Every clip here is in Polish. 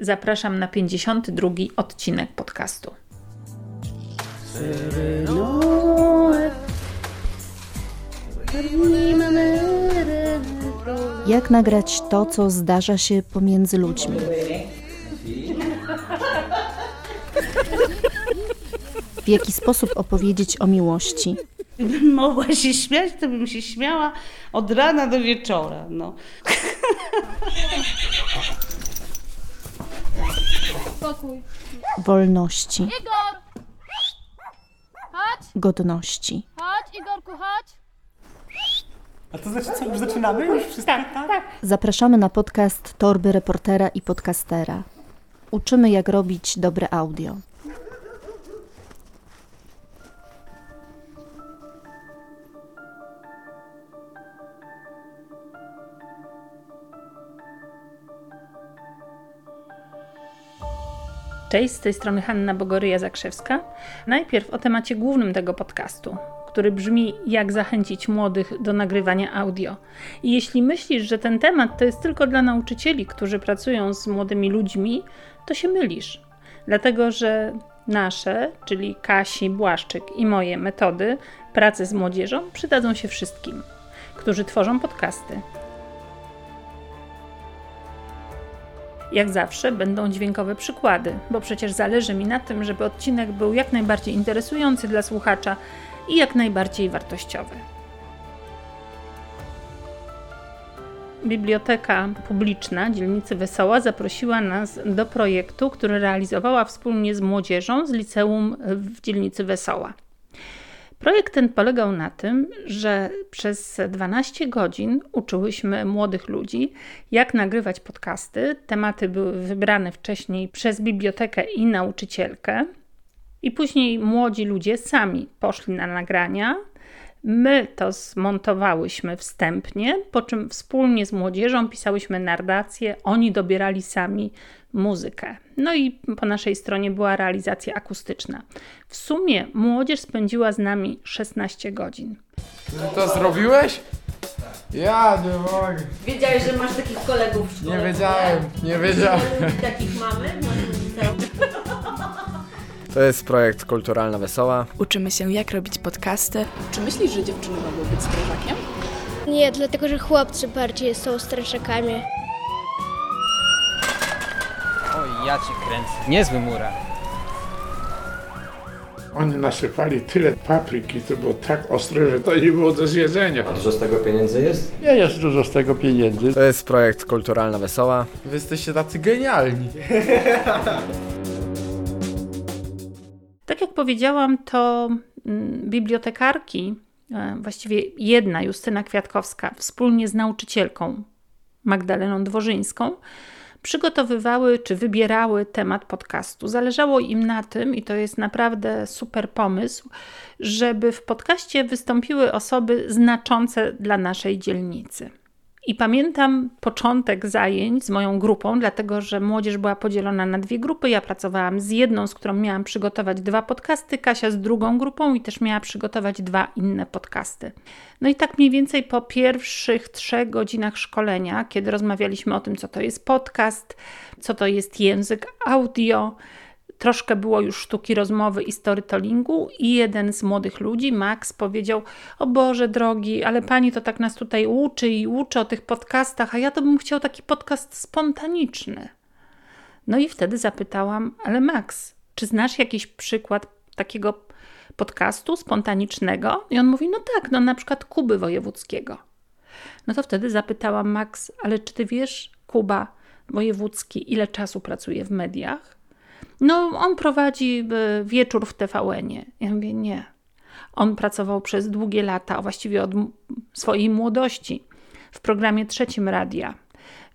zapraszam na 52 odcinek podcastu. Jak nagrać to, co zdarza się pomiędzy ludźmi? W jaki sposób opowiedzieć o miłości? Gdybym mogła się śmiać, to bym się śmiała od rana do wieczora. No. Spokój. Wolności, Igor! Chodź, godności. chodź, Igorku, chodź. A to znaczy co, już zaczynamy? Już wszystko tak? Zapraszamy na podcast Torby Reportera i Podcastera. Uczymy, jak robić dobre audio. Cześć, z tej strony Hanna Bogoryja-Zakrzewska. Najpierw o temacie głównym tego podcastu, który brzmi jak zachęcić młodych do nagrywania audio. I jeśli myślisz, że ten temat to jest tylko dla nauczycieli, którzy pracują z młodymi ludźmi, to się mylisz. Dlatego, że nasze, czyli Kasi Błaszczyk i moje metody pracy z młodzieżą przydadzą się wszystkim, którzy tworzą podcasty. Jak zawsze będą dźwiękowe przykłady, bo przecież zależy mi na tym, żeby odcinek był jak najbardziej interesujący dla słuchacza i jak najbardziej wartościowy. Biblioteka Publiczna Dzielnicy Wesoła zaprosiła nas do projektu, który realizowała wspólnie z młodzieżą z liceum w dzielnicy Wesoła. Projekt ten polegał na tym, że przez 12 godzin uczyłyśmy młodych ludzi, jak nagrywać podcasty. Tematy były wybrane wcześniej przez bibliotekę i nauczycielkę. I później młodzi ludzie sami poszli na nagrania. My to zmontowałyśmy wstępnie, po czym wspólnie z młodzieżą pisałyśmy narrację, oni dobierali sami muzykę. No i po naszej stronie była realizacja akustyczna. W sumie młodzież spędziła z nami 16 godzin. Ty to zrobiłeś? Ja nie mogę. Wiedziałeś, że masz takich kolegów w szkole? Nie wiedziałem, nie wiedziałem. Takich mamy? To jest projekt Kulturalna Wesoła. Uczymy się, jak robić podcasty. Czy myślisz, że dziewczyny mogą być strażakiem? Nie, dlatego że chłopcy bardziej są straszakami. Oj, ja cię kręcę. Niezły murar. Oni nasypali tyle papryki, to było tak ostre, że to nie było do zjedzenia. A dużo z tego pieniędzy jest? Nie jest dużo z tego pieniędzy. To jest projekt Kulturalna Wesoła. Wy jesteście tacy genialni. Tak jak powiedziałam, to mm, bibliotekarki, e, właściwie jedna, Justyna Kwiatkowska, wspólnie z nauczycielką Magdaleną Dworzyńską, przygotowywały czy wybierały temat podcastu. Zależało im na tym, i to jest naprawdę super pomysł, żeby w podcaście wystąpiły osoby znaczące dla naszej dzielnicy. I pamiętam początek zajęć z moją grupą, dlatego że młodzież była podzielona na dwie grupy. Ja pracowałam z jedną, z którą miałam przygotować dwa podcasty, Kasia z drugą grupą i też miała przygotować dwa inne podcasty. No i tak mniej więcej po pierwszych trzech godzinach szkolenia, kiedy rozmawialiśmy o tym, co to jest podcast, co to jest język audio, troszkę było już sztuki rozmowy i storytellingu i jeden z młodych ludzi, Max, powiedział, o Boże drogi, ale pani to tak nas tutaj uczy i uczy o tych podcastach, a ja to bym chciał taki podcast spontaniczny. No i wtedy zapytałam, ale Max, czy znasz jakiś przykład takiego podcastu spontanicznego? I on mówi, no tak, no na przykład Kuby Wojewódzkiego. No to wtedy zapytałam Max, ale czy ty wiesz, Kuba Wojewódzki, ile czasu pracuje w mediach? No, on prowadzi y, wieczór w TVN-ie. Ja mówię, nie. On pracował przez długie lata, właściwie od swojej młodości, w programie trzecim radia.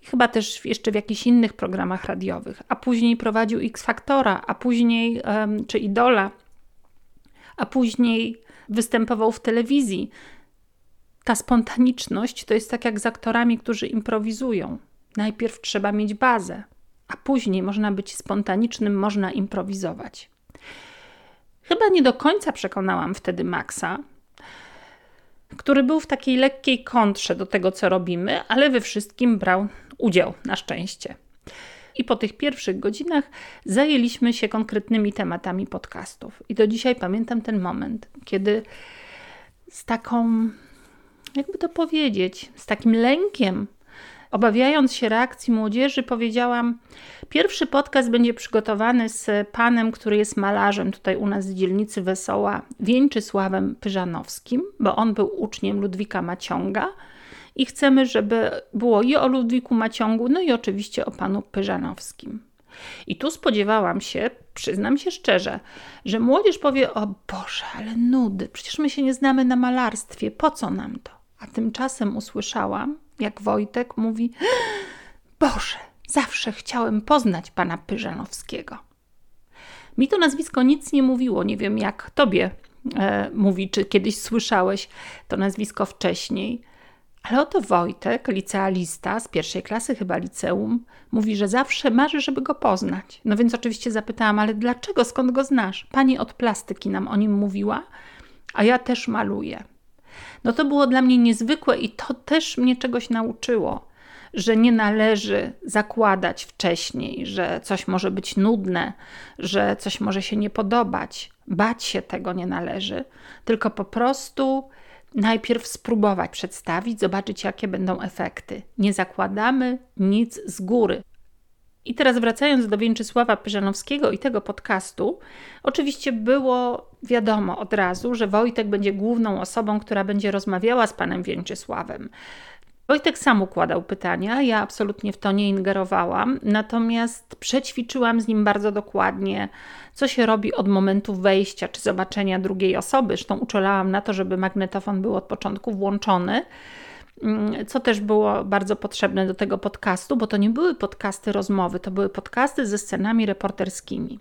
Chyba też jeszcze w jakichś innych programach radiowych. A później prowadził X Faktora, a później, czy Idola, a później występował w telewizji. Ta spontaniczność to jest tak jak z aktorami, którzy improwizują. Najpierw trzeba mieć bazę, a później można być spontanicznym, można improwizować. Chyba nie do końca przekonałam wtedy Maxa, który był w takiej lekkiej kontrze do tego, co robimy, ale we wszystkim brał udział, na szczęście. I po tych pierwszych godzinach zajęliśmy się konkretnymi tematami podcastów. I do dzisiaj pamiętam ten moment, kiedy z taką, jakby to powiedzieć, z takim lękiem, obawiając się reakcji młodzieży, powiedziałam: Pierwszy podcast będzie przygotowany z panem, który jest malarzem tutaj u nas z dzielnicy Wesoła, Wieńczysławem Pyżanowskim, bo on był uczniem Ludwika Maciąga. I chcemy, żeby było i o Ludwiku Maciągu, no i oczywiście o panu Pyżanowskim. I tu spodziewałam się, przyznam się szczerze, że młodzież powie: O Boże, ale nudy, przecież my się nie znamy na malarstwie, po co nam to? A tymczasem usłyszałam, jak Wojtek mówi: Boże, zawsze chciałem poznać pana Pyżanowskiego. Mi to nazwisko nic nie mówiło, nie wiem jak tobie e, mówi, czy kiedyś słyszałeś to nazwisko wcześniej. Ale oto Wojtek, licealista z pierwszej klasy chyba liceum, mówi, że zawsze marzy, żeby go poznać. No więc oczywiście zapytałam, ale dlaczego, skąd go znasz? Pani od plastyki nam o nim mówiła, a ja też maluję. No to było dla mnie niezwykłe i to też mnie czegoś nauczyło, że nie należy zakładać wcześniej, że coś może być nudne, że coś może się nie podobać. Bać się tego nie należy, tylko po prostu najpierw spróbować przedstawić, zobaczyć, jakie będą efekty. Nie zakładamy nic z góry. I teraz wracając do Wieńczysława Pyżanowskiego i tego podcastu, oczywiście było wiadomo od razu, że Wojtek będzie główną osobą, która będzie rozmawiała z panem Wieńczysławem. Wojtek sam układał pytania, ja absolutnie w to nie ingerowałam, natomiast przećwiczyłam z nim bardzo dokładnie, co się robi od momentu wejścia czy zobaczenia drugiej osoby. Zresztą uczulałam na to, żeby magnetofon był od początku włączony, mm, co też było bardzo potrzebne do tego podcastu, bo to nie były podcasty rozmowy, to były podcasty ze scenami reporterskimi.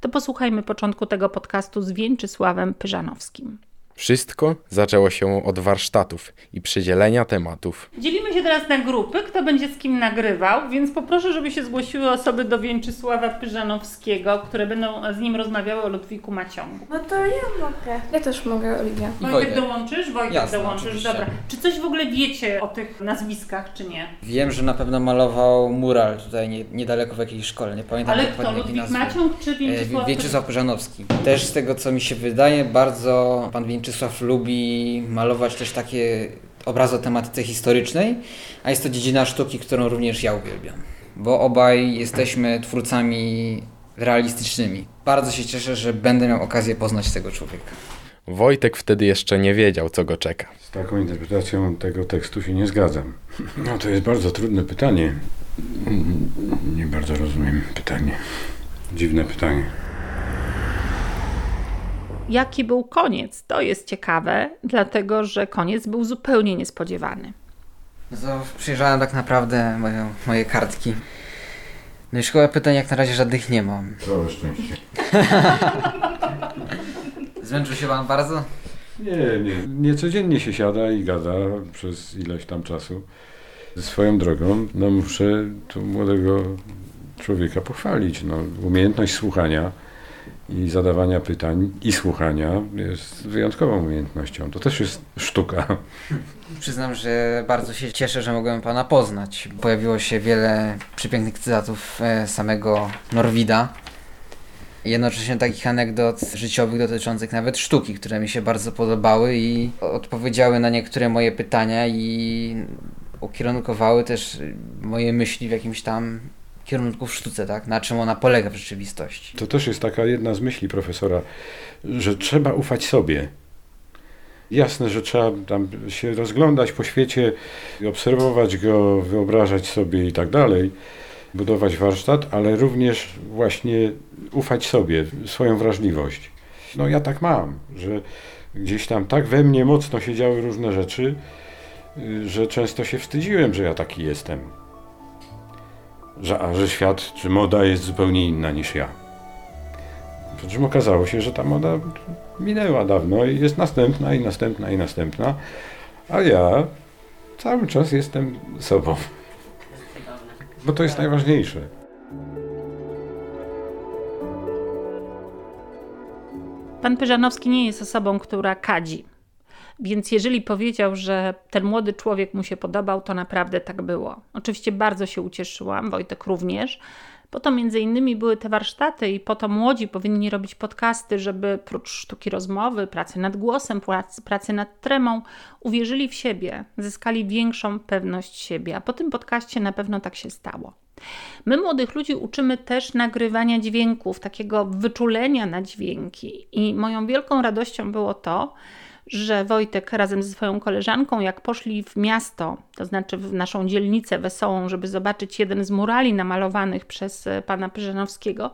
To posłuchajmy początku tego podcastu z Wieńczysławem Pyżanowskim. Wszystko zaczęło się od warsztatów i przydzielenia tematów. Dzielimy się teraz na grupy, kto będzie z kim nagrywał, więc poproszę, żeby się zgłosiły osoby do Wieńczysława Pyżanowskiego, które będą z nim rozmawiały o Ludwiku Maciągu. No to ja mogę. Ja też mogę, Oliwia. Wojtek, Wojtek. dołączysz? Wojtek Jasne, dołączysz, oczywiście. dobra. Czy coś w ogóle wiecie o tych nazwiskach, czy nie? Wiem, że na pewno malował mural tutaj nie, niedaleko w jakiejś szkole, nie pamiętam Ale kto, Ludwik Maciąg czy Wieńczysław? E, Wieńczysław Pyżanowski. Też z tego, co mi się wydaje, bardzo pan Wieńczysław Wieńczysław lubi malować też takie obrazy o tematyce historycznej, a jest to dziedzina sztuki, którą również ja uwielbiam. Bo obaj jesteśmy twórcami realistycznymi. Bardzo się cieszę, że będę miał okazję poznać tego człowieka. Wojtek wtedy jeszcze nie wiedział, co go czeka. Z taką interpretacją tego tekstu się nie zgadzam. No to jest bardzo trudne pytanie. Nie bardzo rozumiem pytanie. Dziwne pytanie. Jaki był koniec? To jest ciekawe, dlatego że koniec był zupełnie niespodziewany. No to przyjrzałem tak naprawdę moje, moje kartki. No i szkoła pytań jak na razie żadnych nie mam. Całe szczęście. Zmęczył się pan bardzo? Nie, nie. Nie codziennie się siada i gada przez ileś tam czasu. Swoją drogą, no muszę tu młodego człowieka pochwalić. No, umiejętność słuchania i zadawania pytań i słuchania jest wyjątkową umiejętnością. To też jest sztuka. Przyznam, że bardzo się cieszę, że mogłem Pana poznać. Pojawiło się wiele przepięknych cytatów e, samego Norwida. Jednocześnie takich anegdot życiowych dotyczących nawet sztuki, które mi się bardzo podobały i odpowiedziały na niektóre moje pytania i ukierunkowały też moje myśli w jakimś tam kierunku w sztuce, tak? Na czym ona polega w rzeczywistości. To też jest taka jedna z myśli profesora, że trzeba ufać sobie. Jasne, że trzeba tam się rozglądać po świecie, obserwować go, wyobrażać sobie i tak dalej, budować warsztat, ale również właśnie ufać sobie, swoją wrażliwość. No ja tak mam, że gdzieś tam tak we mnie mocno się działy różne rzeczy, że często się wstydziłem, że ja taki jestem że, a że świat czy moda jest zupełnie inna niż ja. Po czym okazało się, że ta moda minęła dawno i jest następna i następna i następna, a ja cały czas jestem sobą. Bo to jest najważniejsze. Pan Pyżanowski nie jest osobą, która kadzi. Więc jeżeli powiedział, że ten młody człowiek mu się podobał, to naprawdę tak było. Oczywiście bardzo się ucieszyłam, Wojtek również, Po to między innymi były te warsztaty i po to młodzi powinni robić podcasty, żeby prócz sztuki rozmowy, pracy nad głosem, pracy, nad tremą, uwierzyli w siebie, zyskali większą pewność siebie. A po tym podcaście na pewno tak się stało. My młodych ludzi uczymy też nagrywania dźwięków, takiego wyczulenia na dźwięki. I moją wielką radością było to, że Wojtek razem ze swoją koleżanką, jak poszli w miasto, to znaczy w naszą dzielnicę wesołą, żeby zobaczyć jeden z murali namalowanych przez e, pana Pyżanowskiego,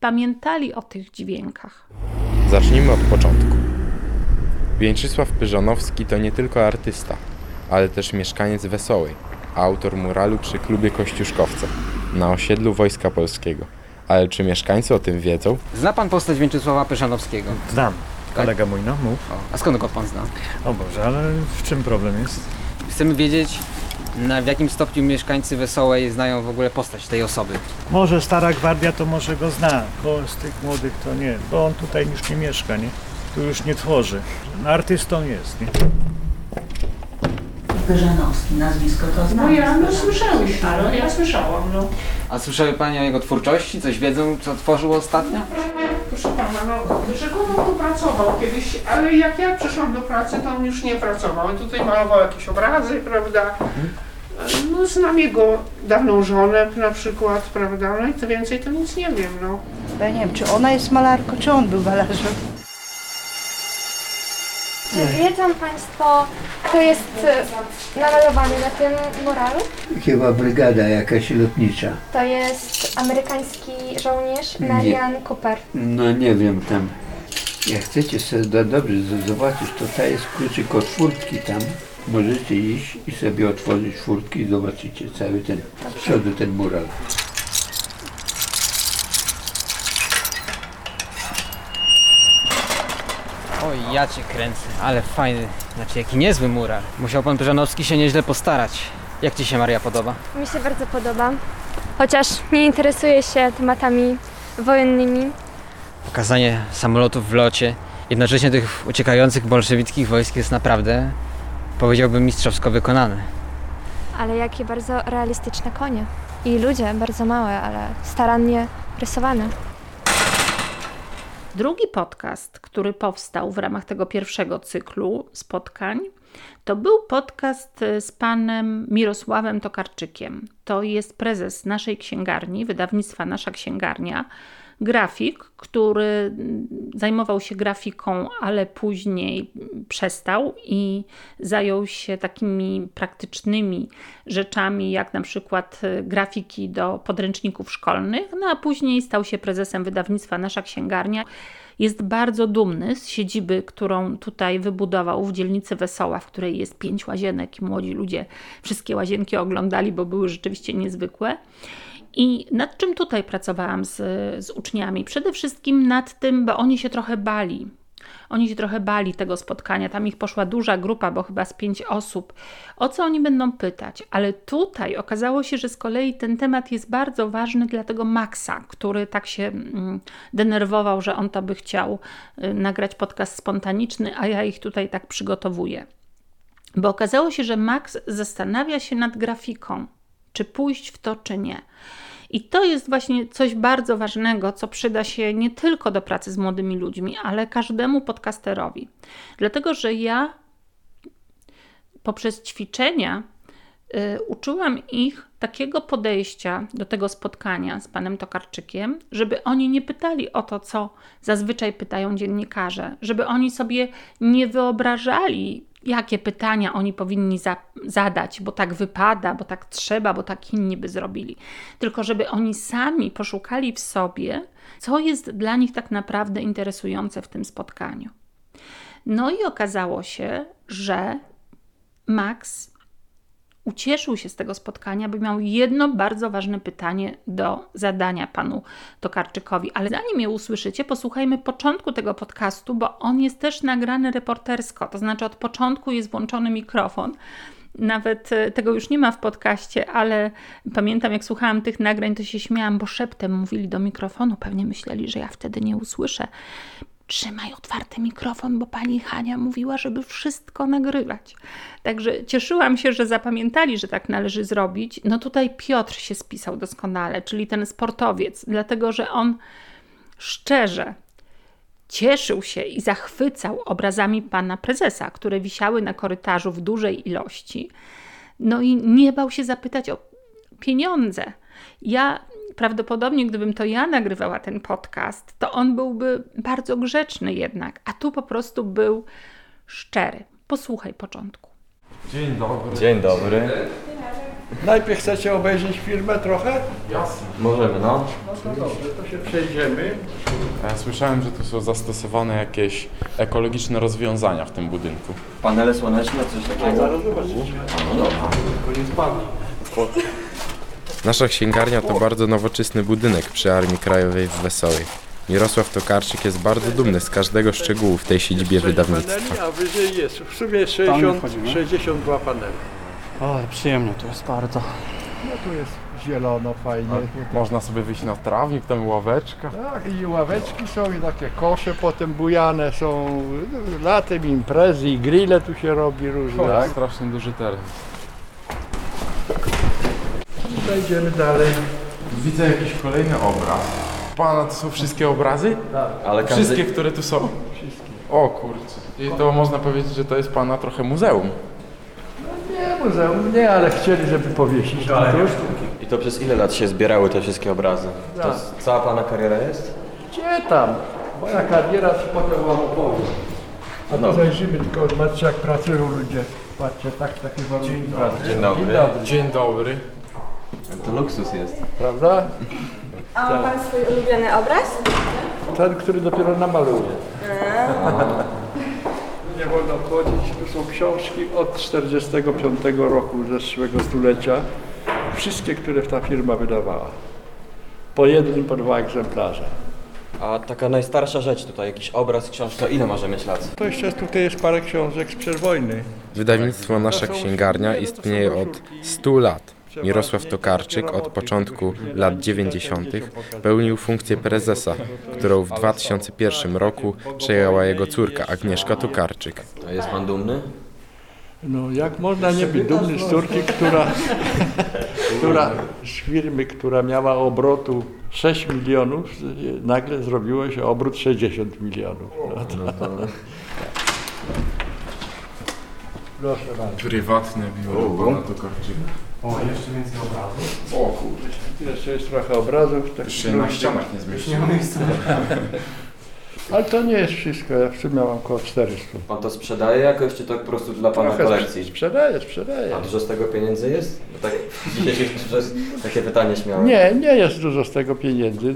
pamiętali o tych dźwiękach. Zacznijmy od początku. Wieńczysław Pyżanowski to nie tylko artysta, ale też mieszkaniec Wesołej, autor muralu przy klubie Kościuszkowce na osiedlu Wojska Polskiego. Ale czy mieszkańcy o tym wiedzą? Zna pan postać Wieńczysława Pyszanowskiego? Znam. Kolega mój, no mów. O, a skąd go pan zna? O Boże, ale w czym problem jest? Chcemy wiedzieć, na, w jakim stopniu mieszkańcy Wesołej znają w ogóle postać tej osoby. Może stara gwardia to może go zna, bo z tych młodych to nie, bo on tutaj już nie mieszka, nie? Tu już nie tworzy. Artystą jest, nie? Pyżanowski, nazwisko to znam. No ja no słyszałeś, ale ja słyszałam, no. A słyszały Pani o jego twórczości? Coś wiedzą, co tworzył ostatnio? Proszę pana, no rzekomo tu pracował kiedyś, ale jak ja przyszłam do pracy, to on już nie pracował. On tutaj malował jakieś obrazy, prawda? No znam jego dawną żonę na przykład, prawda? No i to więcej to nic nie wiem, no. Ja nie wiem, czy ona jest malarką, czy on był malarzem. Czy wiedzą Państwo, kto jest e, namalowany na tym muralu? Chyba brygada jakaś lotnicza. To jest amerykański żołnierz Marian Cooper. No nie wiem tam. Jak chcecie sobie do- dobrze z- zobaczyć, to ta jest kluczyk od furtki tam. Możecie iść i sobie otworzyć furtki i zobaczycie cały ten, z przodu ten mural. Oj, ja cię kręcę, ale fajny, znaczy jaki niezły mural. Musiał pan Pyżanowski się nieźle postarać. Jak ci się Maria podoba? Mi się bardzo podoba. Chociaż nie interesuję się tematami wojennymi. Pokazanie samolotów w locie, jednocześnie tych uciekających bolszewickich wojsk jest naprawdę, powiedziałbym, mistrzowsko wykonane. Ale jakie bardzo realistyczne konie. I ludzie bardzo małe, ale starannie rysowane. Drugi podcast, który powstał w ramach tego pierwszego cyklu spotkań, to był podcast y, z panem Mirosławem Tokarczykiem. To jest prezes naszej księgarni, wydawnictwa Nasza Księgarnia, grafik, który zajmował się grafiką, ale później przestał i zajął się takimi praktycznymi rzeczami, jak na przykład y, grafiki do podręczników szkolnych, no a później stał się prezesem wydawnictwa Nasza Księgarnia. Jest bardzo dumny z siedziby, którą tutaj wybudował w dzielnicy Wesoła, w której jest pięć łazienek i młodzi ludzie wszystkie łazienki oglądali, bo były rzeczywiście niezwykłe. I nad czym tutaj pracowałam z, z uczniami? Przede wszystkim nad tym, bo oni się trochę bali. Oni się trochę bali tego spotkania. Tam ich poszła duża grupa, bo chyba z pięć osób. O co oni będą pytać? Ale tutaj okazało się, że z kolei ten temat jest bardzo ważny dla tego Maxa, który tak się mm, denerwował, że on to by chciał y, nagrać podcast spontaniczny, a ja ich tutaj tak przygotowuję. Bo okazało się, że Max zastanawia się nad grafiką, czy pójść w to, czy nie. I to jest właśnie coś bardzo ważnego, co przyda się nie tylko do pracy z młodymi ludźmi, ale każdemu podcasterowi. Dlatego, że ja poprzez ćwiczenia y, uczyłam ich takiego podejścia do tego spotkania z panem Tokarczykiem, żeby oni nie pytali o to, co zazwyczaj pytają dziennikarze, żeby oni sobie nie wyobrażali, jakie pytania oni powinni za zadać, bo tak wypada, bo tak trzeba, bo tak inni by zrobili. Tylko żeby oni sami poszukali w sobie, co jest dla nich tak naprawdę interesujące w tym spotkaniu. No i okazało się, że Max ucieszył się z tego spotkania, by miał jedno bardzo ważne pytanie do zadania panu Tokarczykowi. Ale zanim je usłyszycie, posłuchajmy początku tego podcastu, bo on jest też nagrany reportersko, to znaczy od początku jest włączony mikrofon. nawet e, tego już nie ma w podcaście, ale pamiętam, jak słuchałam tych nagrań, to się śmiałam, bo szeptem mówili do mikrofonu. Pewnie myśleli, że ja wtedy nie usłyszę. Trzymaj otwarty mikrofon, bo pani Hania mówiła, żeby wszystko nagrywać. Także cieszyłam się, że zapamiętali, że tak należy zrobić. No tutaj Piotr się spisał doskonale, czyli ten sportowiec, dlatego że on szczerze cieszył się i zachwycał obrazami pana prezesa, które wisiały na korytarzu w dużej ilości. No i nie bał się zapytać o pieniądze. Ja prawdopodobnie, gdybym to ja nagrywała ten podcast, to on byłby bardzo grzeczny jednak, a tu po prostu był szczery. Posłuchaj początku. Dzień dobry. Dzień dobry. Najpierw chcecie obejrzeć firmę trochę? Jasne. Możemy, no. No to dobrze, to się przejdziemy. Ja słyszałem, że tu są zastosowane jakieś ekologiczne rozwiązania w tym budynku. Panele słoneczne, coś takiego? Zaraz zobaczycie. No dobra. Tylko nie spadnie. Nasza księgarnia to bardzo nowoczesny budynek przy Armii Krajowej w Wesołej. Mirosław Tokarczyk jest bardzo dumny z każdego szczegółu w tej siedzibie Paneli, wydawnictwa. a wyżej jest. W sumie jest Tam nie 60, wchodzimy. 62 panele. O, ale przyjemnie tu jest bardzo. No tu jest zielono, fajnie. Można sobie wyjść na trawnik, tam ławeczka. Tak, i ławeczki są, i takie kosze potem bujane są. Latem imprezy i grille tu się robi różne. Tak? Strasznie duży teren. Przejdziemy dalej. Widzę jakiś kolejny obraz. Pana, to są wszystkie obrazy? Tak. Ale każdy... Wszystkie, które tu są? Wszystkie. O kurczę. I to można powiedzieć, że to jest Pana trochę muzeum. Nie muzeum, nie, ale chcieli, żeby powiesić to. I to przez ile lat się zbierały te wszystkie obrazy? To Tak. s- cała Pana kariera jest? Gdzie tam? Moja kariera to potem wam opowiem. A No. tu zajrzymy, tylko zobaczcie jak pracują ludzie. Patrzcie, tak, takie warunki pracy. Dzień dobry. Dzień dobry. Dzień dobry. To luksus jest. Prawda? A ma Pan swój ulubiony obraz? Ten, który dopiero namaluję. Nie wolno wchodzić, tu są książki od 45 roku zeszłego stulecia. Wszystkie, które ta firma wydawała. Po jednym, po dwa egzemplarze. A taka najstarsza rzecz tutaj, jakiś obraz, książka, ile może mieć lat? To jeszcze tutaj jest parę książek sprzed wojny. Wydawnictwo Nasza Księgarnia istnieje od 100 lat. Mirosław Tokarczyk od początku lat 90. pełnił funkcję prezesa, którą w 2001 roku przejęła jego córka Agnieszka Tokarczyk. A jest Pan dumny? No jak można nie być dumny z córki, która, która z firmy, która miała obrotu 6 milionów, nagle zrobiło się obrót 60 milionów. No to... Proszę bardzo. Prywatne biuro pana Tokarczyka. O, jeszcze więcej obrazów. O kurde. Jeszcze jest trochę obrazów. Tak Jeszcze na ścianach nie zmieści. Nie ma miejsca. Ale to nie jest wszystko, ja w sumie mam około 400. Pan to sprzedaje jakoś, czy to po prostu dla Pana Trochę kolekcji? Sprzedaję, sprzedaję. A dużo z tego pieniędzy jest? Bo tak dzisiaj takie pytanie śmiałe. Nie, nie jest dużo z tego pieniędzy.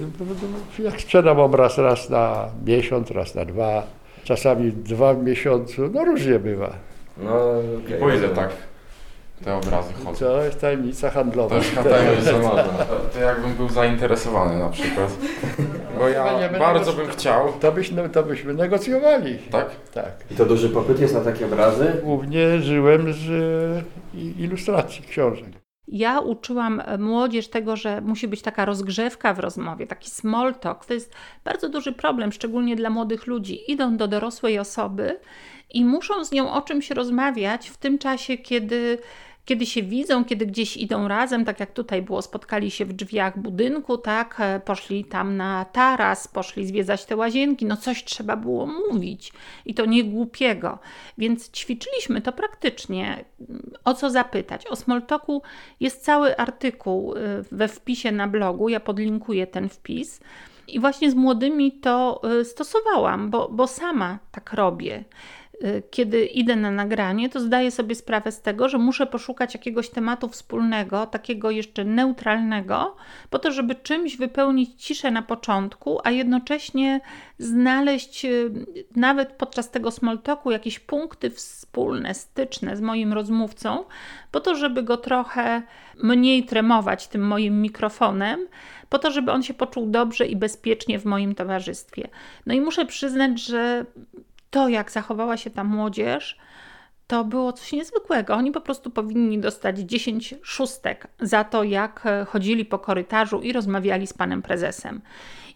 Jak sprzedam obraz raz na miesiąc, raz na dwa, czasami dwa w miesiącu, no różnie bywa. No, okej. I po ile tak te obrazy chodzą? To jest tajemnica handlowa. To jest tajemnica można. To, jakbym był zainteresowany na przykład. Bo ja bardzo bym chciał. To, byś, to byśmy negocjowali. Tak? Tak. I to duży popyt jest na takie obrazy? Głównie żyłem z e, ilustracji książek. Ja uczyłam e, młodzież tego, że musi być taka rozgrzewka w rozmowie, taki small talk. To jest bardzo duży problem, szczególnie dla młodych ludzi. Idą do dorosłej osoby i muszą z nią o czymś rozmawiać w tym czasie, kiedy, kiedy się widzą, kiedy gdzieś idą razem, tak jak tutaj było, spotkali się w drzwiach budynku, tak, e, poszli tam na taras, poszli zwiedzać te łazienki, no coś trzeba było mówić i to nie głupiego. Więc ćwiczyliśmy to praktycznie. O co zapytać? O Smalltalku jest cały artykuł y, we wpisie na blogu, ja podlinkuję ten wpis. I właśnie z młodymi to y, stosowałam, bo, bo sama tak robię. Y, Kiedy idę na nagranie, to zdaję sobie sprawę z tego, że muszę poszukać jakiegoś tematu wspólnego, takiego jeszcze neutralnego, po to, żeby czymś wypełnić ciszę na początku, a jednocześnie znaleźć y, nawet podczas tego smalltalku jakieś punkty wspólne, styczne z moim rozmówcą, po to, żeby go trochę mniej tremować tym moim mikrofonem, po to, żeby on się poczuł dobrze i bezpiecznie w moim towarzystwie. No i muszę przyznać, że to, jak zachowała się ta młodzież, to było coś niezwykłego. Oni po prostu powinni dostać 10 szóstek za to, jak chodzili po korytarzu i rozmawiali z panem prezesem.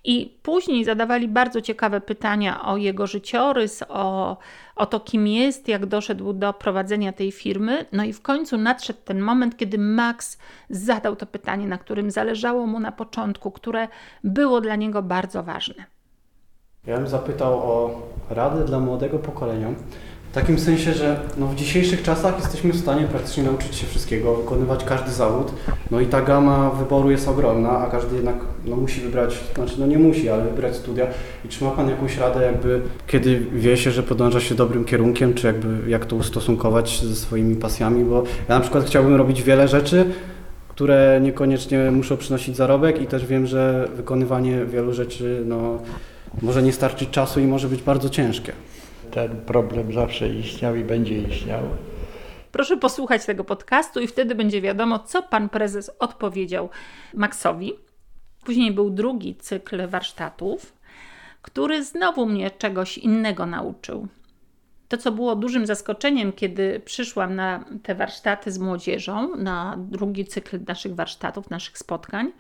I później zadawali bardzo ciekawe pytania o jego życiorys, o, o to, kim jest, jak doszedł do prowadzenia tej firmy. No i w końcu nadszedł ten moment, kiedy Max zadał to pytanie, na którym zależało mu na początku, które było dla niego bardzo ważne. Ja bym zapytał o radę dla młodego pokolenia. W takim sensie, że no w dzisiejszych czasach jesteśmy w stanie praktycznie nauczyć się wszystkiego, wykonywać każdy zawód. No i ta gama wyboru jest ogromna, a każdy jednak no, musi wybrać, znaczy no nie musi, ale wybrać studia. I czy ma Pan jakąś radę jakby, kiedy wie się, że podąża się dobrym kierunkiem, czy jakby jak to ustosunkować ze swoimi pasjami? Bo ja na przykład chciałbym robić wiele rzeczy, które niekoniecznie muszą przynosić zarobek i też wiem, że wykonywanie wielu rzeczy no, może nie starczyć czasu i może być bardzo ciężkie. Ten problem zawsze istniał i będzie istniał. Proszę posłuchać tego podcastu i wtedy będzie wiadomo, co pan prezes odpowiedział Maxowi. Później był drugi cykl warsztatów, który znowu mnie czegoś innego nauczył. To, co było dużym zaskoczeniem, kiedy przyszłam na te warsztaty z młodzieżą, na drugi cykl naszych warsztatów, naszych spotkań,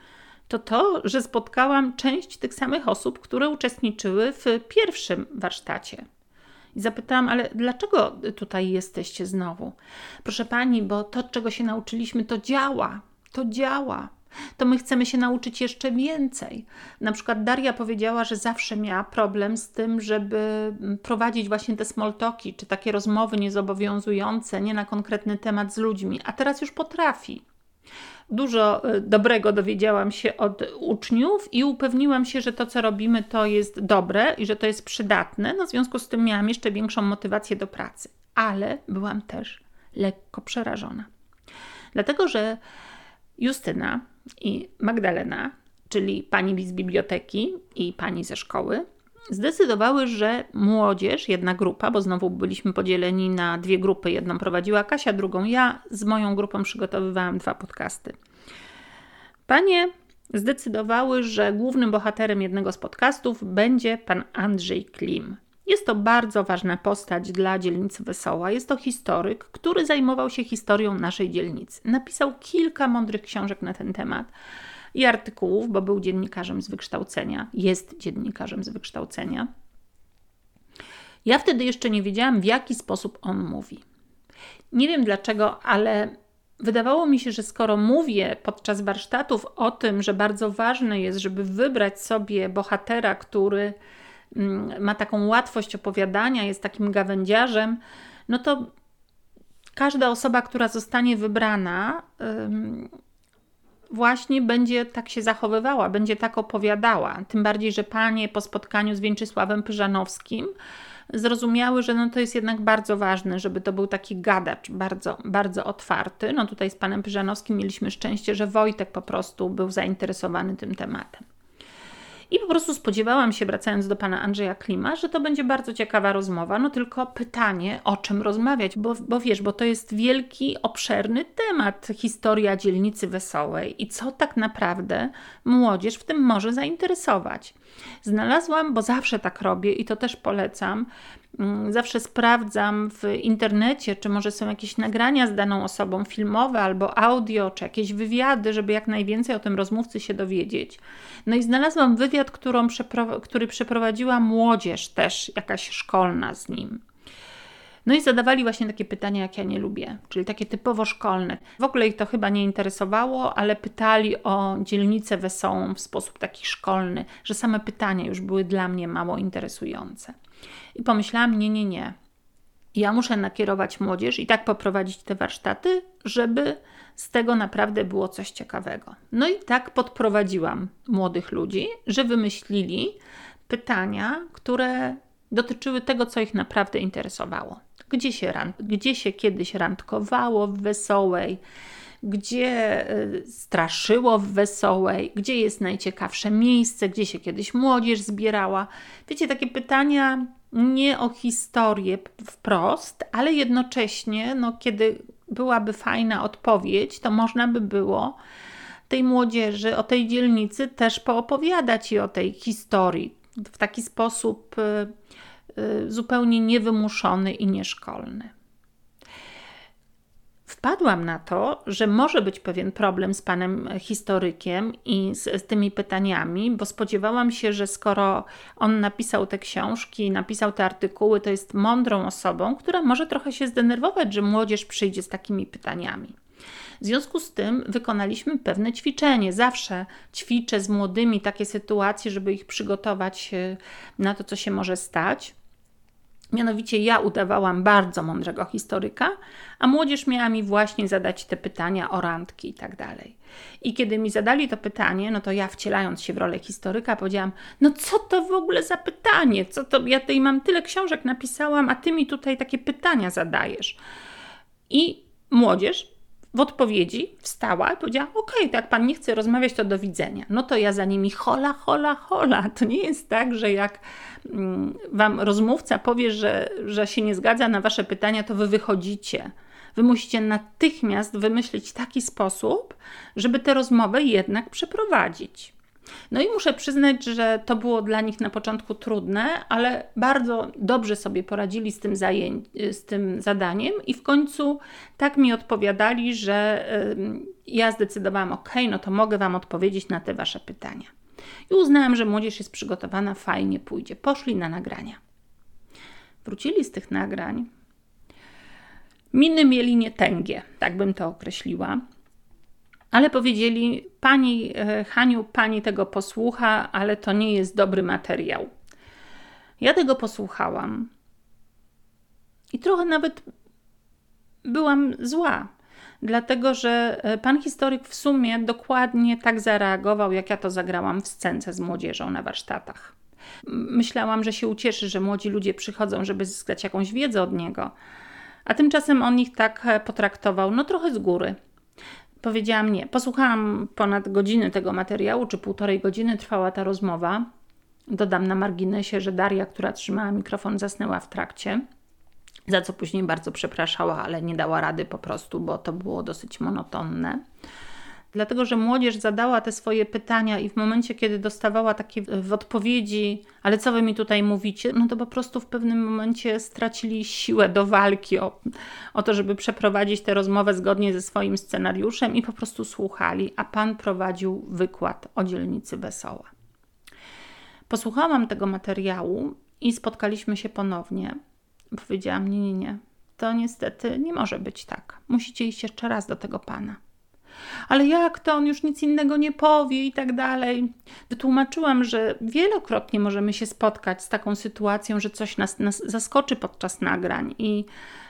to to, że spotkałam część tych samych osób, które uczestniczyły w pierwszym warsztacie. I zapytałam, ale dlaczego tutaj jesteście znowu? Proszę pani, bo to, czego się nauczyliśmy, to działa. To działa. To my chcemy się nauczyć jeszcze więcej. Na przykład Daria powiedziała, że zawsze miała problem z tym, żeby prowadzić właśnie te small talki, czy takie rozmowy niezobowiązujące, nie na konkretny temat z ludźmi, a teraz już potrafi. Dużo e, dobrego dowiedziałam się od uczniów i upewniłam się, że to, co robimy, to jest dobre i że to jest przydatne. No, w związku z tym miałam jeszcze większą motywację do pracy, ale byłam też lekko przerażona. Dlatego, że Justyna i Magdalena, czyli pani z biblioteki i pani ze szkoły, zdecydowały, że młodzież, jedna grupa, bo znowu byliśmy podzieleni na dwie grupy, jedną prowadziła Kasia, drugą ja, z moją grupą przygotowywałam dwa podcasty. Panie zdecydowały, że głównym bohaterem jednego z podcastów będzie pan Andrzej Klim. Jest to bardzo ważna postać dla dzielnicy Wesoła. Jest to historyk, który zajmował się historią naszej dzielnicy. Napisał kilka mądrych książek na ten temat i artykułów, bo był dziennikarzem z wykształcenia, jest dziennikarzem z wykształcenia. Ja wtedy jeszcze nie wiedziałam, w jaki sposób on mówi. Nie wiem dlaczego, ale wydawało mi się, że skoro mówię podczas warsztatów o tym, że bardzo ważne jest, żeby wybrać sobie bohatera, który mm, ma taką łatwość opowiadania, jest takim gawędziarzem, no to każda osoba, która zostanie wybrana, właśnie będzie tak się zachowywała, będzie tak opowiadała. Tym bardziej, że panie po spotkaniu z Wieńczysławem Pyżanowskim zrozumiały, że no to jest jednak bardzo ważne, żeby to był taki gadacz, bardzo, bardzo otwarty. No tutaj z panem Pyżanowskim mieliśmy szczęście, że Wojtek po prostu był zainteresowany tym tematem. I po prostu spodziewałam się, wracając do pana Andrzeja Klima, że to będzie bardzo ciekawa rozmowa. No tylko pytanie, o czym rozmawiać, bo, bo wiesz, bo to jest wielki, obszerny temat historia dzielnicy wesołej i co tak naprawdę młodzież w tym może zainteresować. Znalazłam, bo zawsze tak robię i to też polecam, zawsze sprawdzam w internecie, czy może są jakieś nagrania z daną osobą, filmowe albo audio, czy jakieś wywiady, żeby jak najwięcej o tym rozmówcy się dowiedzieć. No i znalazłam wywiad, który przeprowadziła młodzież też, jakaś szkolna z nim. No i zadawali właśnie takie pytania, jak ja nie lubię, czyli takie typowo szkolne. W ogóle ich to chyba nie interesowało, ale pytali o dzielnicę wesołą w sposób taki szkolny, że same pytania już były dla mnie mało interesujące. I pomyślałam, nie, nie, nie. Ja muszę nakierować młodzież i tak poprowadzić te warsztaty, żeby z tego naprawdę było coś ciekawego. No i tak podprowadziłam młodych ludzi, że wymyślili pytania, które dotyczyły tego, co ich naprawdę interesowało. Gdzie się, gdzie się kiedyś randkowało w Wesołej, gdzie y, straszyło w Wesołej, gdzie jest najciekawsze miejsce, gdzie się kiedyś młodzież zbierała. Wiecie, takie pytania nie o historię wprost, ale jednocześnie, no, kiedy byłaby fajna odpowiedź, to można by było tej młodzieży, o tej dzielnicy też poopowiadać i o tej historii w taki sposób y, y, zupełnie niewymuszony i nieszkolny. Wpadłam na to, że może być pewien problem z panem historykiem i z, z, tymi pytaniami, bo spodziewałam się, że skoro on napisał te książki, napisał te artykuły, to jest mądrą osobą, która może trochę się zdenerwować, że młodzież przyjdzie z takimi pytaniami. W związku z tym wykonaliśmy pewne ćwiczenie. Zawsze ćwiczę z młodymi takie sytuacje, żeby ich przygotować e, na to, co się może stać. Mianowicie ja udawałam bardzo mądrego historyka, a młodzież miała mi właśnie zadać te pytania o randki i tak dalej. I kiedy mi zadali to pytanie, no to ja wcielając się w rolę historyka powiedziałam, no co to w ogóle za pytanie? Co to, ja tutaj mam tyle książek napisałam, a ty mi tutaj takie pytania zadajesz. I młodzież w odpowiedzi wstała i powiedziała: Okej, jak pan nie chce rozmawiać, to do widzenia. No to ja za nimi hola, hola, hola. To nie jest tak, że jak mm, wam rozmówca powie, że, że się nie zgadza na wasze pytania, to wy wychodzicie. Wy musicie natychmiast wymyślić taki sposób, żeby tę rozmowę jednak przeprowadzić. No i muszę przyznać, że to było dla nich na początku trudne, ale bardzo dobrze sobie poradzili z tym, z tym zadaniem i w końcu tak mi odpowiadali, że ja zdecydowałam, ok, no to mogę Wam odpowiedzieć na te Wasze pytania. I uznałam, że młodzież jest przygotowana, fajnie pójdzie. Poszli na nagrania. Wrócili z tych nagrań. Miny mieli nietęgie, tak bym to określiła ale powiedzieli: Pani e, Haniu, pani tego posłucha, ale to nie jest dobry materiał. Ja tego posłuchałam i trochę nawet byłam zła, dlatego że e, pan historyk w sumie dokładnie tak zareagował, jak ja to zagrałam w scence z młodzieżą na warsztatach. Myślałam, że się ucieszy, że młodzi ludzie przychodzą, żeby zyskać jakąś wiedzę od niego, a tymczasem on ich tak e, potraktował, no trochę z góry. Powiedziałam nie. Posłuchałam ponad godziny tego materiału, czy półtorej godziny trwała ta rozmowa. Dodam na marginesie, że Daria, która trzymała mikrofon, zasnęła w trakcie, za co później bardzo przepraszała, ale nie dała rady po prostu, bo to było dosyć monotonne dlatego że młodzież zadała te swoje pytania i w momencie, kiedy dostawała takie w odpowiedzi, ale co wy mi tutaj mówicie, no to po prostu w pewnym momencie stracili siłę do walki o, o to, żeby przeprowadzić tę rozmowę zgodnie ze swoim scenariuszem i po prostu słuchali, a pan prowadził wykład o dzielnicy Wesoła. Posłuchałam tego materiału i spotkaliśmy się ponownie. Powiedziałam: Nie, nie, nie. To niestety nie może być tak. Musicie iść jeszcze raz do tego pana ale jak to, on już nic innego nie powie i tak dalej. Wytłumaczyłam, że wielokrotnie możemy się spotkać z taką sytuacją, że coś nas, nas zaskoczy podczas nagrań i,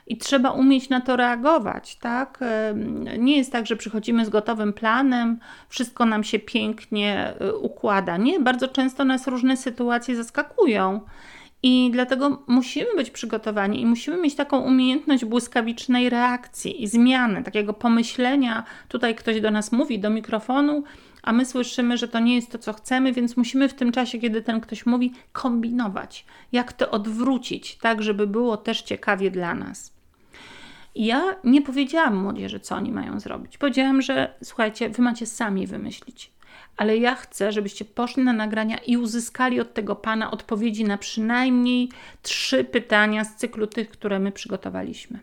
i trzeba umieć na to reagować, tak? Nie jest tak, że przychodzimy z gotowym planem, wszystko nam się pięknie y, układa. Nie, bardzo często nas różne sytuacje zaskakują. I dlatego musimy być przygotowani i musimy mieć taką umiejętność błyskawicznej reakcji i zmiany, takiego pomyślenia. Tutaj ktoś do nas mówi do mikrofonu, a my słyszymy, że to nie jest to, co chcemy, więc musimy w tym czasie, kiedy ten ktoś mówi, kombinować, jak to odwrócić, tak, żeby było też ciekawie dla nas. Ja nie powiedziałam młodzieży, co oni mają zrobić. Powiedziałam, że słuchajcie, wy macie sami wymyślić ale ja chcę, żebyście poszli na nagrania i uzyskali od tego pana odpowiedzi na przynajmniej trzy pytania z cyklu tych, które my przygotowaliśmy.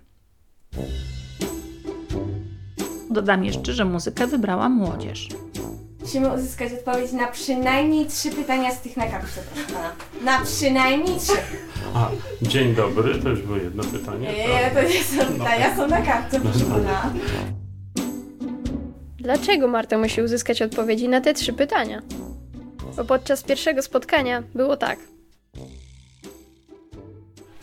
Dodam jeszcze, że muzykę wybrała młodzież. Musimy uzyskać odpowiedź na przynajmniej trzy pytania z tych na kartce, proszę pana. Na przynajmniej trzy. A, dzień dobry, to już było jedno pytanie. Nie, to nie są pytania, są na kartce, proszę pana. Dlaczego Marta musi uzyskać odpowiedzi na te trzy pytania? Bo podczas pierwszego spotkania było tak.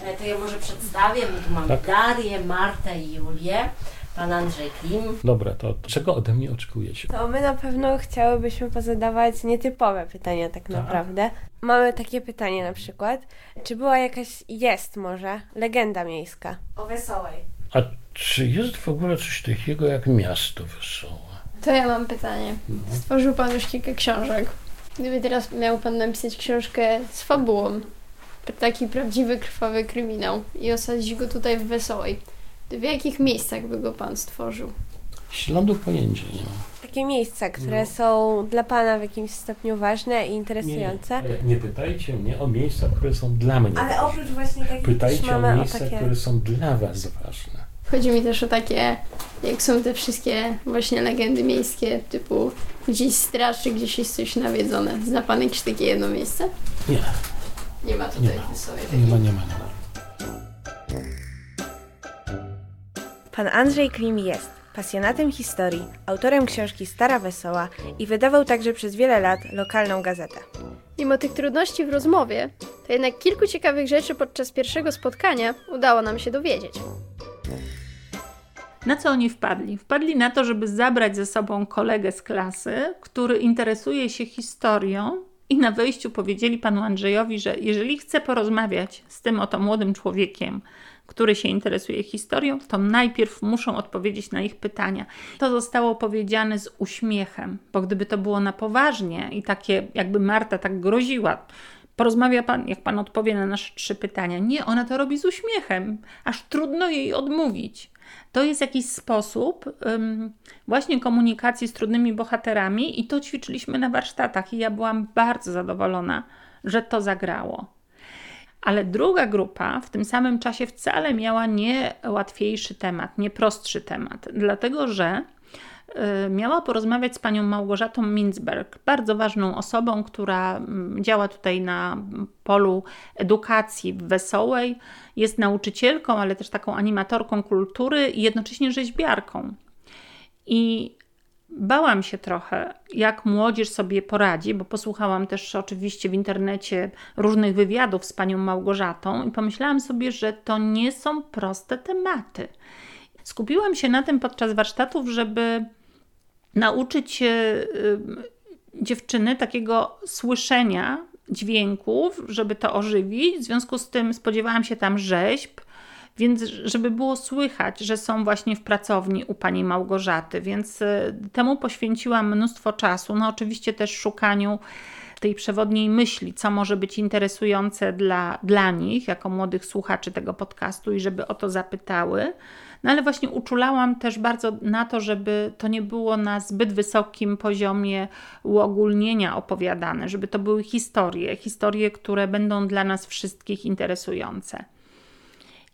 E, to ja może przedstawię. My tu mamy Tak. Darię, Martę i Julię. Pan Andrzej Klim. Dobra, to czego ode mnie oczekujecie? To my na pewno chciałybyśmy pozadawać nietypowe pytania tak naprawdę. Mamy takie pytanie na przykład, czy była jakaś, jest może, legenda miejska o Wesołej? A czy jest w ogóle coś takiego jak miasto wesołe? To ja mam pytanie. Stworzył pan już kilka książek. Gdyby teraz miał pan napisać książkę z fabułą, taki prawdziwy, krwawy kryminał i osadzić go tutaj w Wesołej, to w jakich miejscach by go pan stworzył? Śladu pojęcia nie. Takie miejsca, które są dla pana w jakimś stopniu ważne i interesujące. ale nie pytajcie mnie o miejsca, które są dla mnie Ale ważne. oprócz właśnie takich Pytajcie o o miejsca, takie... które są dla was ważne. Chodzi mi też o takie, jak są te wszystkie właśnie legendy miejskie, typu gdzieś straż, czy gdzieś jest coś nawiedzone. Zna Pan jakieś takie jedno miejsce? Nie. Nie ma tutaj Nie ma. Wesołej Nie ma, nie ma, nie ma. Pan Andrzej Klim jest pasjonatem historii, autorem książki Stara Wesoła i wydawał także przez wiele lat lokalną gazetę. Mimo tych trudności w rozmowie, to jednak kilku ciekawych rzeczy podczas pierwszego spotkania udało nam się dowiedzieć. Na co oni wpadli? Wpadli na to, żeby zabrać ze sobą kolegę z klasy, który interesuje się historią, i na wejściu powiedzieli panu Andrzejowi, że jeżeli chce porozmawiać z tym oto młodym człowiekiem, który się interesuje historią, to najpierw muszą odpowiedzieć na ich pytania. To zostało powiedziane z uśmiechem, bo gdyby to było na poważnie i takie, jakby Marta tak groziła, porozmawia pan, jak pan odpowie na nasze trzy pytania. Nie, ona to robi z uśmiechem, aż trudno jej odmówić. To jest jakiś sposób właśnie komunikacji z trudnymi bohaterami, i to ćwiczyliśmy na warsztatach, i ja byłam bardzo zadowolona, że to zagrało. Ale druga grupa w tym samym czasie wcale miała nie łatwiejszy temat, nie prostszy temat, dlatego że miała porozmawiać z panią Małgorzatą Minzberg, bardzo ważną osobą, która mm, działa tutaj na polu edukacji w Wesołej. Jest nauczycielką, ale też taką animatorką kultury i jednocześnie rzeźbiarką. I Bałam się trochę, jak młodzież sobie poradzi, bo posłuchałam też oczywiście w internecie różnych wywiadów z panią Małgorzatą i pomyślałam sobie, że to nie są proste tematy. Skupiłam się na tym podczas warsztatów, żeby nauczyć dziewczyny takiego słyszenia dźwięków, żeby to ożywić. W związku z tym spodziewałam się tam rzeźb, więc żeby było słychać, że są właśnie w pracowni u pani Małgorzaty, więc e, temu poświęciłam mnóstwo czasu. No oczywiście też szukaniu tej przewodniej myśli, co może być interesujące dla, dla nich, jako młodych słuchaczy tego podcastu i żeby o to zapytały. No ale właśnie uczulałam też bardzo na to, żeby to nie było na zbyt wysokim poziomie uogólnienia opowiadane, żeby to były historie, historie, które będą dla nas wszystkich interesujące.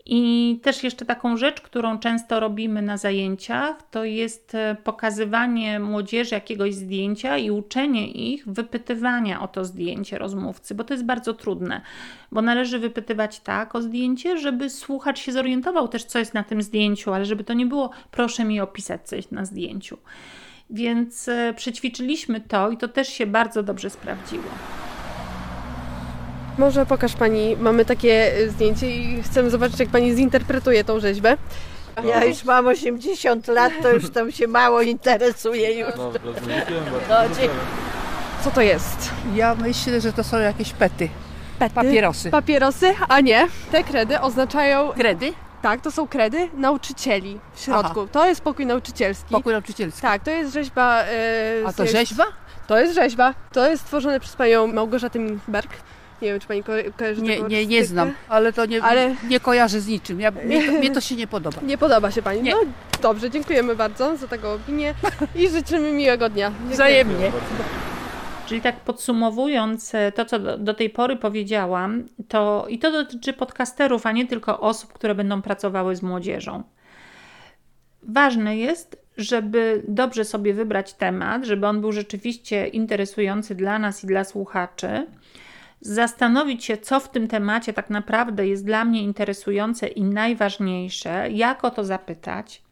I też jeszcze taką rzecz, którą często robimy na zajęciach, to jest e, pokazywanie młodzieży jakiegoś zdjęcia i uczenie ich wypytywania o to zdjęcie rozmówcy, bo to jest bardzo trudne, bo należy wypytywać tak o zdjęcie, żeby słuchacz się zorientował też, co jest na tym zdjęciu, ale żeby to nie było, proszę mi opisać coś na zdjęciu. Więc e, przećwiczyliśmy to i to też się bardzo dobrze sprawdziło. Może pokaż Pani, mamy takie y, zdjęcie i chcemy zobaczyć, jak Pani zinterpretuje tą rzeźbę. Ja już mam 80 lat, to już tam się mało interesuje już. No, dzie- Co to jest? Ja myślę, że to są jakieś pety. Pety? Papierosy. Papierosy, a nie. Te kredy oznaczają... Kredy? Tak, to są kredy nauczycieli w środku. Aha. To jest pokój nauczycielski. Pokój nauczycielski. Tak, to jest rzeźba... e, A to rzeźba? To jest rzeźba. To jest stworzone przez panią Małgorzatę Minberg. Nie wiem, czy pani ko kojarzy Nie, nie, nie znam, ale to nie, Ale- nie kojarzę z niczym. Ja, mnie, to, mnie to się nie podoba. Nie podoba się pani. No dobrze, dziękujemy bardzo za taką opinię i życzymy miłego dnia. Dziękuję. Wzajemnie. Czyli tak podsumowując e, to, co do, do tej pory powiedziałam, to i to dotyczy podcasterów, a nie tylko osób, które będą pracowały z młodzieżą. Ważne jest, żeby dobrze sobie wybrać temat, żeby on był rzeczywiście interesujący dla nas i dla słuchaczy. Zastanowić się, co w tym temacie tak naprawdę jest dla mnie interesujące i najważniejsze, jak o to zapytać,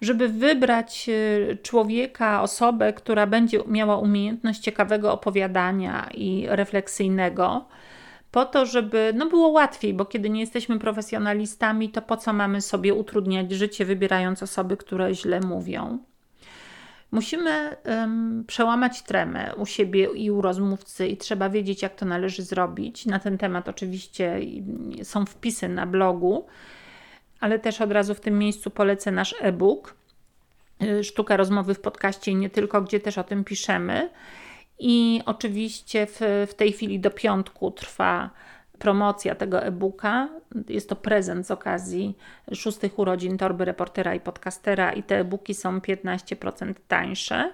żeby wybrać y, człowieka, osobę, która będzie miała umiejętność ciekawego opowiadania i refleksyjnego, po to, żeby no było łatwiej, bo kiedy nie jesteśmy profesjonalistami, to po co mamy sobie utrudniać życie, wybierając osoby, które źle mówią. Musimy em, przełamać tremę u siebie i u rozmówcy, i trzeba wiedzieć, jak to należy zrobić. Na ten temat oczywiście mm, są wpisy na blogu, ale też od razu w tym miejscu polecę nasz e-book y, Sztuka rozmowy w podcaście i nie tylko, gdzie też o tym piszemy. I oczywiście w, w tej chwili do piątku trwa promocja tego e-booka. Jest to prezent z okazji szóstych urodzin torby reportera i podcastera, i te e-booki są 15% tańsze.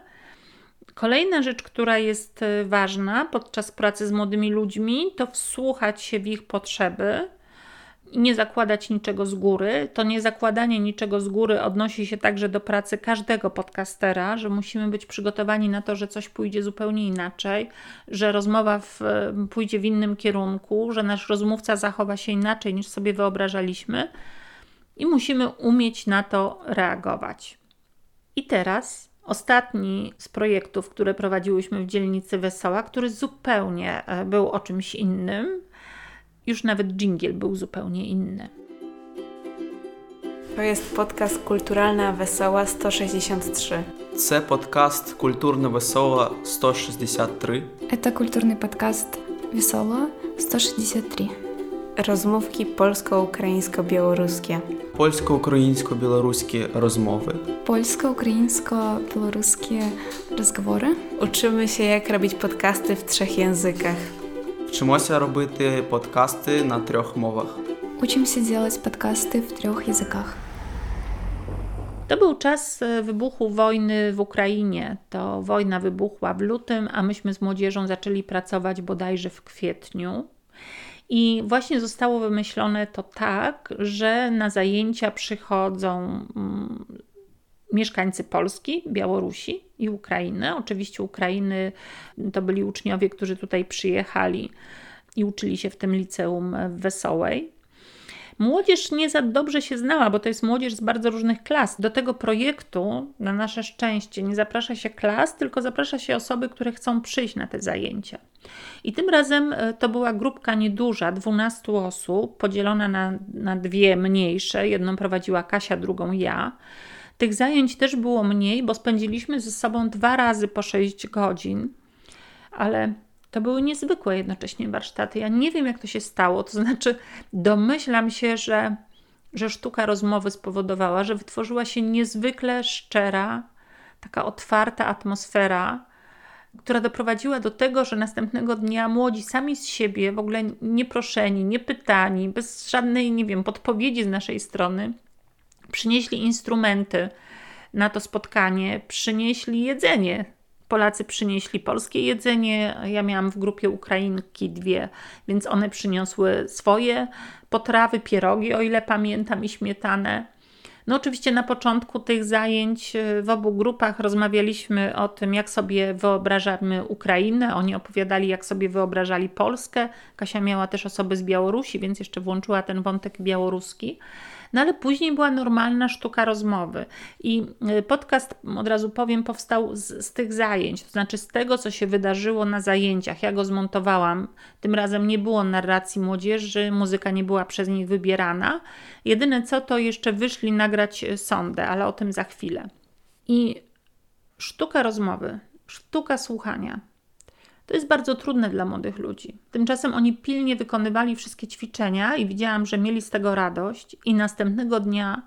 Kolejna rzecz, która jest y, ważna podczas pracy z młodymi ludźmi, to wsłuchać się w ich potrzeby, nie zakładać niczego z góry. To nie zakładanie niczego z góry odnosi się także do pracy każdego podcastera, że musimy być przygotowani na to, że coś pójdzie zupełnie inaczej, że rozmowa w, pójdzie w innym kierunku, że nasz rozmówca zachowa się inaczej niż sobie wyobrażaliśmy i musimy umieć na to reagować. I teraz ostatni z projektów, które prowadziłyśmy w dzielnicy Wesoła, który zupełnie e, był o czymś innym. Już nawet dżingiel był zupełnie inny. To jest podcast Kulturalna Wesoła 163. Це подкаст Культурно Весело 163. Это культурный подкаст Весело 163. Rozmówki polsko-ukraińsko-białoruskie. Польсько-українсько-білоруські розмови. Польско-украинско-белорусские разговоры. Uczymy się, jak robić podcasty w trzech językach. Вчимося робити подкасти на трьох мовах. Учимся делать подкасты в трех языках. To był czas e, wybuchu wojny w Ukrainie. To wojna wybuchła w lutym, a myśmy z młodzieżą zaczęli pracować bodajże w kwietniu. I właśnie zostało wymyślone to tak, że na zajęcia przychodzą mm, mieszkańcy Polski, Białorusi i Ukrainy. Oczywiście Ukrainy to byli uczniowie, którzy tutaj przyjechali i uczyli się w tym liceum w Wesołej. Młodzież nie za dobrze się znała, bo to jest młodzież z bardzo różnych klas. Do tego projektu, na nasze szczęście, nie zaprasza się klas, tylko zaprasza się osoby, które chcą przyjść na te zajęcia. I tym razem e, to była grupka nieduża, 12 osób, podzielona na, na dwie mniejsze. Jedną prowadziła Kasia, drugą ja. Tych zajęć też było mniej, bo spędziliśmy ze sobą dwa razy po 6 godzin, ale to były niezwykłe jednocześnie warsztaty. Ja nie wiem, jak to się stało, to znaczy domyślam się, że, że sztuka rozmowy spowodowała, że wytworzyła się niezwykle szczera, taka otwarta atmosfera, która doprowadziła do tego, że następnego dnia młodzi sami z siebie, w ogóle nieproszeni, niepytani, bez żadnej, nie wiem, podpowiedzi z naszej strony, przynieśli instrumenty na to spotkanie, przynieśli jedzenie Polacy przynieśli polskie jedzenie, ja miałam w grupie Ukrainki dwie, więc one przyniosły swoje potrawy, pierogi, o ile pamiętam, i śmietanę. No oczywiście na początku tych zajęć e, w obu grupach rozmawialiśmy o tym, jak sobie wyobrażamy Ukrainę. Oni opowiadali, jak sobie wyobrażali Polskę. Kasia miała też osoby z Białorusi, więc jeszcze włączyła ten wątek białoruski. No ale później była normalna sztuka rozmowy. I y, podcast, od razu powiem, powstał z, z tych zajęć, to znaczy z tego, co się wydarzyło na zajęciach. Ja go zmontowałam. Tym razem nie było narracji młodzieży, muzyka nie była przez nich wybierana. Jedyne co, to jeszcze wyszli nagrać y, sondę, ale o tym za chwilę. I sztuka rozmowy, sztuka słuchania to jest bardzo trudne dla młodych ludzi. Tymczasem oni pilnie wykonywali wszystkie ćwiczenia i widziałam, że mieli z tego radość, i następnego dnia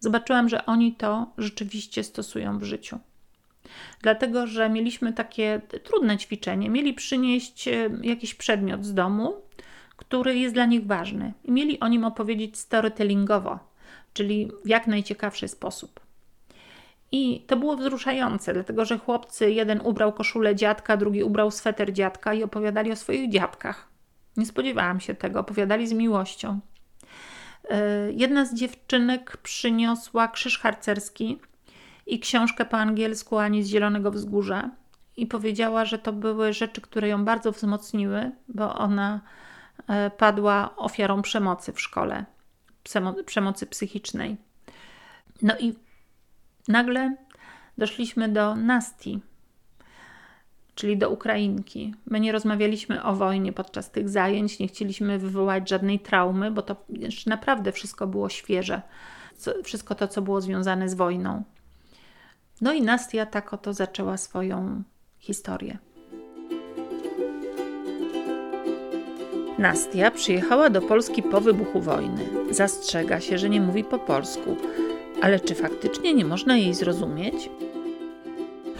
zobaczyłam, że oni to rzeczywiście stosują w życiu. Dlatego, że mieliśmy takie trudne ćwiczenie. Mieli przynieść e, jakiś przedmiot z domu, który jest dla nich ważny, i mieli o nim opowiedzieć storytellingowo, czyli w jak najciekawszy sposób. I to było wzruszające, dlatego że chłopcy, jeden ubrał koszulę dziadka, drugi ubrał sweter dziadka i opowiadali o swoich dziadkach. Nie spodziewałam się tego, opowiadali z miłością. E, jedna z dziewczynek przyniosła krzyż harcerski i książkę po angielsku Ani z Zielonego Wzgórza i powiedziała, że to były rzeczy, które ją bardzo wzmocniły, bo ona e, padła ofiarą przemocy w szkole, przemocy psychicznej. No i Nagle doszliśmy do Nasti, czyli do Ukrainki. My nie rozmawialiśmy o wojnie podczas tych zajęć, nie chcieliśmy wywołać żadnej traumy, bo to naprawdę wszystko było świeże. Wszystko to, co było związane z wojną. No i Nastia tak oto zaczęła swoją historię. Nastia przyjechała do Polski po wybuchu wojny. Zastrzega się, że nie mówi po polsku ale czy faktycznie nie można jej zrozumieć?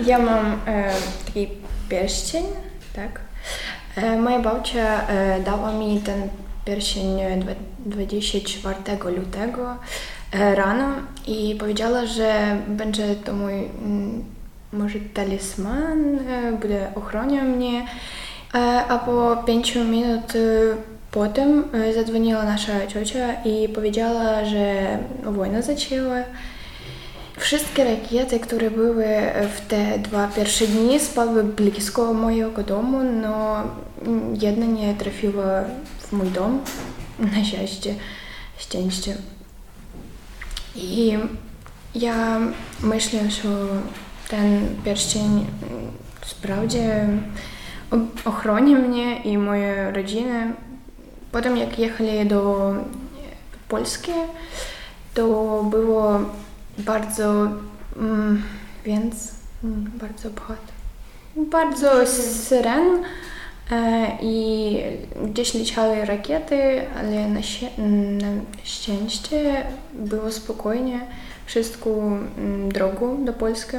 Ja mam e, taki pierścień, tak. E, moja babcia e, dała mi ten pierścień 24 lutego e, rano i powiedziała, że będzie to mój m, może talisman, e, będzie ochroniał mnie, e, a po 5 minut E, zadzwoniła nasza ciocia i powiedziała, że wojna zaczęła. Wszystkie rakiety, które były w te dwa pierwsze dni, spadły blisko mojego domu, no jedna nie trafiła w mój dom, na szczęście. szczęście. I ja myślę, że ten pierścień sprawdzie ochroni mnie i moją rodzinę. Potem jak jechali do Polski, to było bardzo, mm, więc mm, bardzo bohato. Bardzo syren e, i gdzieś leciały rakiety, ale na, na szczęście było spokojnie wszystko mm, drogą do Polski.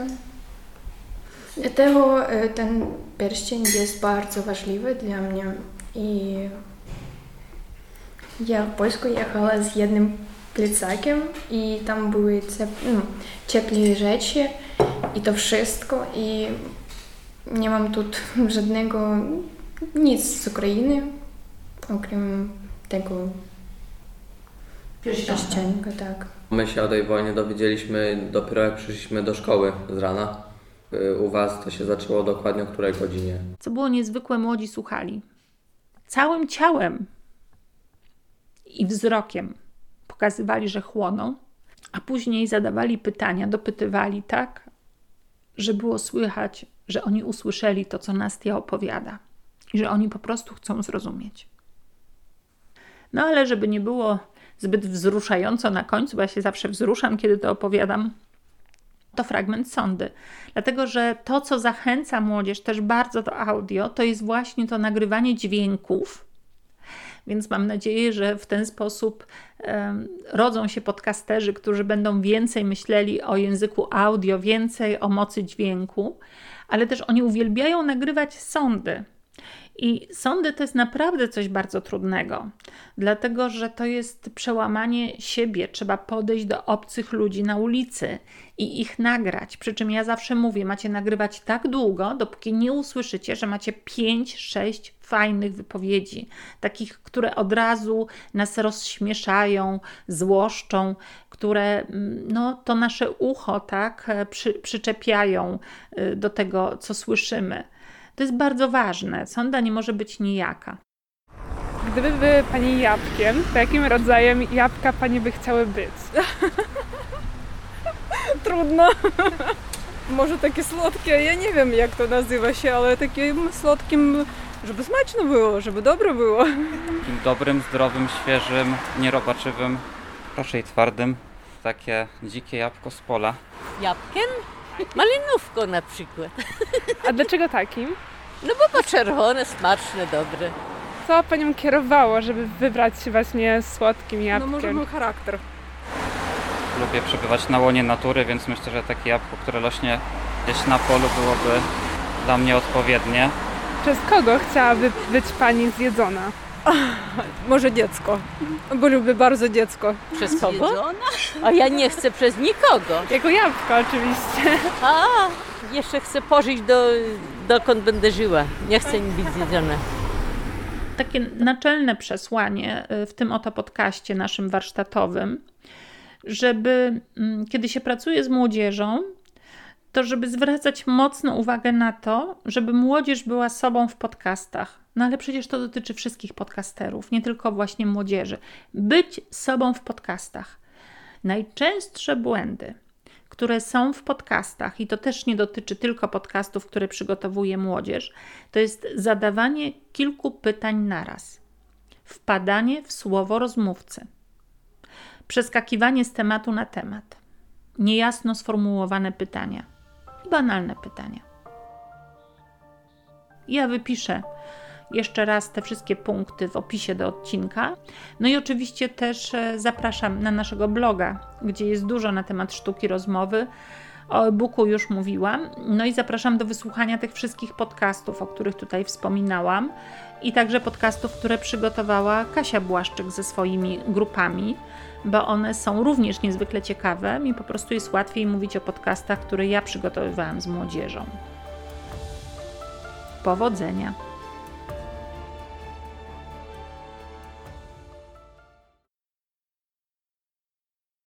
Dlatego e, ten pierścień jest bardzo ważliwy dla mnie i ja w Polsku jechała z jednym plecakiem i tam były cep, no, ciepłe rzeczy i to wszystko i nie mam tu żadnego nic z Ukrainy, okrem tego pierścionka, tak. My się o tej wojnie dowiedzieliśmy dopiero jak przyszliśmy do szkoły z rana. Y, U Was to się zaczęło dokładnie o której godzinie? Co było niezwykłe, młodzi słuchali. Całym ciałem i wzrokiem pokazywali, że chłoną, a później zadawali pytania, dopytywali tak, że było słychać, że oni usłyszeli to, co Nastia opowiada i że oni po prostu chcą zrozumieć. No ale żeby nie było zbyt wzruszająco na końcu, bo ja się zawsze wzruszam, kiedy to opowiadam, to fragment sądy. Dlatego, że to, co zachęca młodzież też bardzo do audio, to jest właśnie to nagrywanie dźwięków. Więc mam nadzieję, że w ten sposób rodzą się podcasterzy, którzy będą więcej myśleli o języku audio, więcej o mocy dźwięku, ale też oni uwielbiają nagrywać sądy. I sądy to jest naprawdę coś bardzo trudnego, dlatego że to jest przełamanie siebie. Trzeba podejść do obcych ludzi na ulicy i ich nagrać. Przy czym ja zawsze mówię, macie nagrywać tak długo, dopóki nie usłyszycie, że macie 5-6 fajnych wypowiedzi, takich, które od razu nas rozśmieszają, złoszczą, które mm, no, to nasze ucho tak przy, przyczepiają y, do tego, co słyszymy. To jest bardzo ważne. Sonda nie może być nijaka. Gdyby były Pani jabłkiem, to jakim rodzajem jabłka Pani by chciały być? Trudno. Może takie słodkie, ja nie wiem jak to nazywa się, ale takim słodkim, żeby smaczne było, żeby dobre było. Takim dobrym, zdrowym, świeżym, nierobaczywym, raczej twardym. Takie dzikie jabłko z pola. Jabłkiem? Malinówko na przykład. A dlaczego takim? No bo to czerwone, smaczne, dobre. Co Panią kierowało, żeby wybrać się właśnie słodkim jabłkiem? No może mój charakter. Lubię przebywać na łonie natury, więc myślę, że takie jabłko, które rośnie gdzieś na polu byłoby dla mnie odpowiednie. Przez kogo chciałaby być Pani zjedzona? Może dziecko, bo lubię bardzo dziecko. Przez kogo? A ja nie chcę przez nikogo. Jako jabłko oczywiście. A, jeszcze chcę pożyć do, dokąd będę żyła. Nie chcę być zjedzona. Takie naczelne przesłanie y, w tym oto podcaście naszym warsztatowym, żeby mm, kiedy się pracuje z młodzieżą, to żeby zwracać mocno uwagę na to, żeby młodzież była sobą w podcastach. No ale przecież to dotyczy wszystkich podcasterów, nie tylko właśnie młodzieży. Być sobą w podcastach. Najczęstsze błędy, które są w podcastach, i to też nie dotyczy tylko podcastów, które przygotowuje młodzież, to jest zadawanie kilku pytań naraz, wpadanie w słowo rozmówcy, przeskakiwanie z tematu na temat, niejasno sformułowane pytania banalne pytania. Ja wypiszę jeszcze raz te wszystkie punkty w opisie do odcinka. No i oczywiście też e, zapraszam na naszego bloga, gdzie jest dużo na temat sztuki rozmowy. O e-booku już mówiłam. No i zapraszam do wysłuchania tych wszystkich podcastów, o których tutaj wspominałam, i także podcastów, które przygotowała Kasia Błaszczyk ze swoimi grupami, bo one są również niezwykle ciekawe. Mi po prostu jest łatwiej mówić o podcastach, które ja przygotowywałam z młodzieżą. Powodzenia!